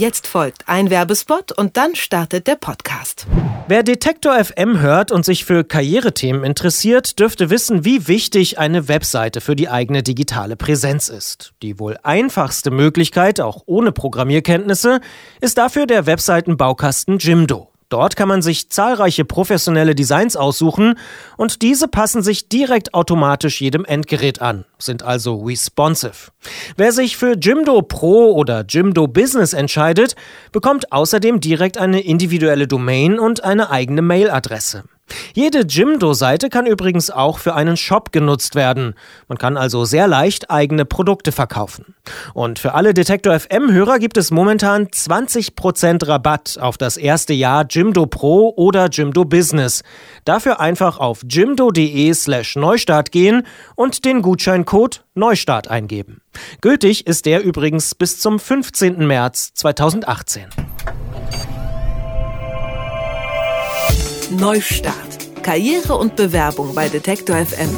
Jetzt folgt ein Werbespot und dann startet der Podcast. Wer Detektor FM hört und sich für Karrierethemen interessiert, dürfte wissen, wie wichtig eine Webseite für die eigene digitale Präsenz ist. Die wohl einfachste Möglichkeit, auch ohne Programmierkenntnisse, ist dafür der Webseitenbaukasten Jimdo. Dort kann man sich zahlreiche professionelle Designs aussuchen und diese passen sich direkt automatisch jedem Endgerät an, sind also responsive. Wer sich für Jimdo Pro oder Jimdo Business entscheidet, bekommt außerdem direkt eine individuelle Domain und eine eigene Mailadresse. Jede Jimdo-Seite kann übrigens auch für einen Shop genutzt werden. Man kann also sehr leicht eigene Produkte verkaufen. Und für alle Detektor FM-Hörer gibt es momentan 20% Rabatt auf das erste Jahr Jimdo Pro oder Jimdo Business. Dafür einfach auf jimdo.de slash Neustart gehen und den Gutscheincode Neustart eingeben. Gültig ist der übrigens bis zum 15. März 2018. Neustart. Karriere und Bewerbung bei Detektor FM.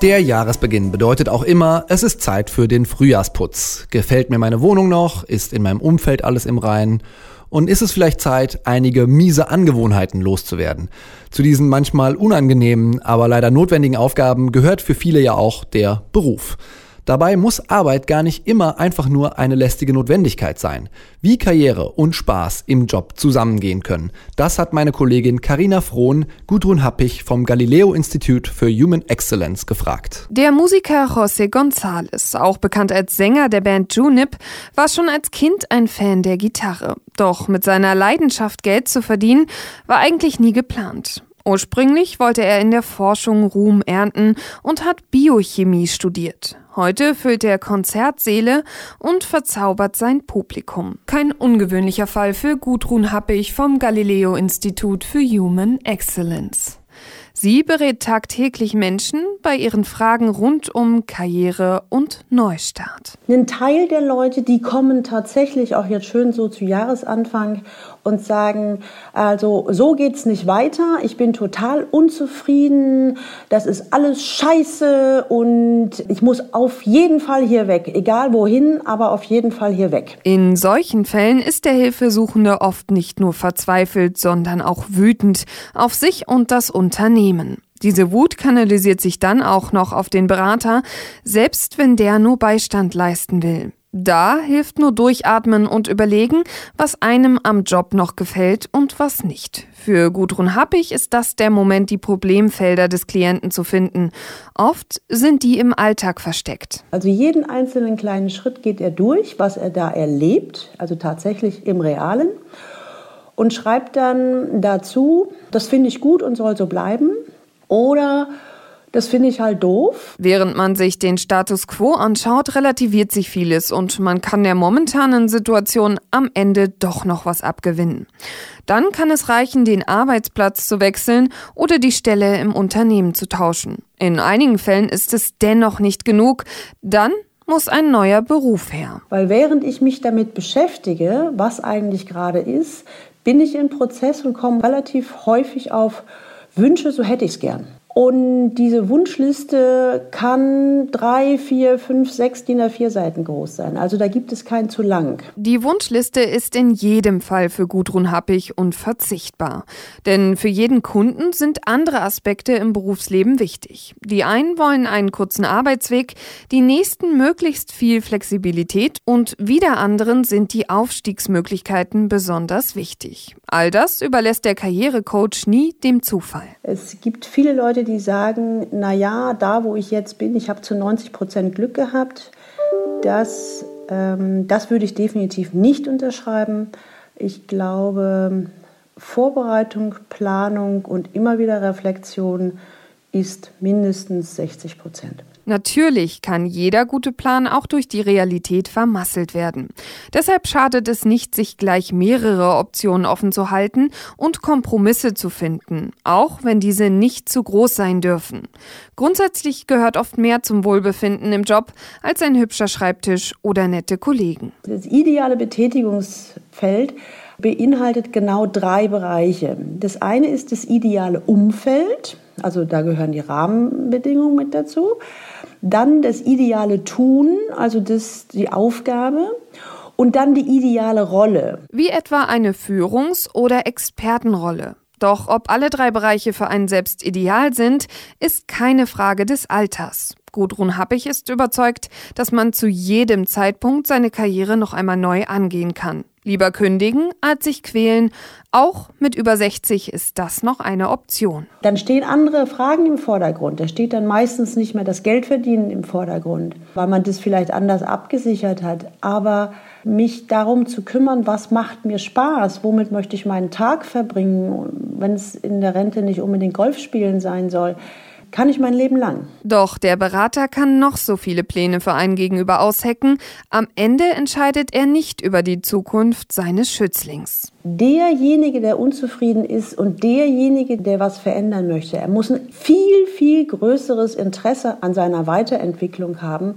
Der Jahresbeginn bedeutet auch immer, es ist Zeit für den Frühjahrsputz. Gefällt mir meine Wohnung noch? Ist in meinem Umfeld alles im Reinen? Und ist es vielleicht Zeit, einige miese Angewohnheiten loszuwerden? Zu diesen manchmal unangenehmen, aber leider notwendigen Aufgaben gehört für viele ja auch der Beruf. Dabei muss Arbeit gar nicht immer einfach nur eine lästige Notwendigkeit sein. Wie Karriere und Spaß im Job zusammengehen können, das hat meine Kollegin Karina Frohn Gudrun Happich vom Galileo Institute für Human Excellence gefragt. Der Musiker José González, auch bekannt als Sänger der Band Junip, war schon als Kind ein Fan der Gitarre. Doch mit seiner Leidenschaft Geld zu verdienen, war eigentlich nie geplant. Ursprünglich wollte er in der Forschung Ruhm ernten und hat Biochemie studiert. Heute füllt er Konzertsäle und verzaubert sein Publikum. Kein ungewöhnlicher Fall für Gudrun Happig vom Galileo Institut für Human Excellence. Sie berät tagtäglich Menschen bei ihren Fragen rund um Karriere und Neustart. Ein Teil der Leute, die kommen tatsächlich auch jetzt schön so zu Jahresanfang und sagen, also so geht's nicht weiter, ich bin total unzufrieden, das ist alles scheiße und ich muss auf jeden Fall hier weg, egal wohin, aber auf jeden Fall hier weg. In solchen Fällen ist der Hilfesuchende oft nicht nur verzweifelt, sondern auch wütend auf sich und das Unternehmen. Diese Wut kanalisiert sich dann auch noch auf den Berater, selbst wenn der nur Beistand leisten will. Da hilft nur durchatmen und überlegen, was einem am Job noch gefällt und was nicht. Für Gudrun Happig ist das der Moment, die Problemfelder des Klienten zu finden. Oft sind die im Alltag versteckt. Also jeden einzelnen kleinen Schritt geht er durch, was er da erlebt, also tatsächlich im Realen, und schreibt dann dazu, das finde ich gut und soll so bleiben. Oder das finde ich halt doof. Während man sich den Status quo anschaut, relativiert sich vieles und man kann der momentanen Situation am Ende doch noch was abgewinnen. Dann kann es reichen, den Arbeitsplatz zu wechseln oder die Stelle im Unternehmen zu tauschen. In einigen Fällen ist es dennoch nicht genug. Dann muss ein neuer Beruf her. Weil während ich mich damit beschäftige, was eigentlich gerade ist, bin ich im Prozess und komme relativ häufig auf Wünsche, so hätte ich es gern. Und diese Wunschliste kann drei, vier, fünf, sechs DIN A4 Seiten groß sein. Also da gibt es kein zu lang. Die Wunschliste ist in jedem Fall für Gudrun Happig unverzichtbar. Denn für jeden Kunden sind andere Aspekte im Berufsleben wichtig. Die einen wollen einen kurzen Arbeitsweg, die nächsten möglichst viel Flexibilität und wieder anderen sind die Aufstiegsmöglichkeiten besonders wichtig. All das überlässt der Karrierecoach nie dem Zufall. Es gibt viele Leute, die sagen, na ja, da wo ich jetzt bin, ich habe zu 90 Prozent Glück gehabt. Das, ähm, das würde ich definitiv nicht unterschreiben. Ich glaube, Vorbereitung, Planung und immer wieder Reflexion ist mindestens 60 Prozent. Natürlich kann jeder gute Plan auch durch die Realität vermasselt werden. Deshalb schadet es nicht, sich gleich mehrere Optionen offen zu halten und Kompromisse zu finden, auch wenn diese nicht zu groß sein dürfen. Grundsätzlich gehört oft mehr zum Wohlbefinden im Job als ein hübscher Schreibtisch oder nette Kollegen. Das ideale Betätigungsfeld beinhaltet genau drei Bereiche. Das eine ist das ideale Umfeld, also da gehören die Rahmenbedingungen mit dazu. Dann das ideale Tun, also das, die Aufgabe und dann die ideale Rolle. Wie etwa eine Führungs- oder Expertenrolle. Doch ob alle drei Bereiche für einen selbst ideal sind, ist keine Frage des Alters. Gudrun Happig ist überzeugt, dass man zu jedem Zeitpunkt seine Karriere noch einmal neu angehen kann. Lieber kündigen, als sich quälen. Auch mit über 60 ist das noch eine Option. Dann stehen andere Fragen im Vordergrund. Da steht dann meistens nicht mehr das Geldverdienen im Vordergrund, weil man das vielleicht anders abgesichert hat. Aber mich darum zu kümmern, was macht mir Spaß, womit möchte ich meinen Tag verbringen, wenn es in der Rente nicht unbedingt Golf spielen sein soll, kann ich mein Leben lang. Doch der Berater kann noch so viele Pläne für einen Gegenüber aushecken. Am Ende entscheidet er nicht über die Zukunft seines Schützlings. Derjenige, der unzufrieden ist und derjenige, der was verändern möchte, er muss ein viel, viel größeres Interesse an seiner Weiterentwicklung haben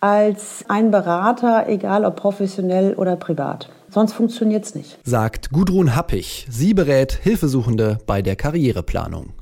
als ein Berater, egal ob professionell oder privat. Sonst funktioniert es nicht. Sagt Gudrun Happig. Sie berät Hilfesuchende bei der Karriereplanung.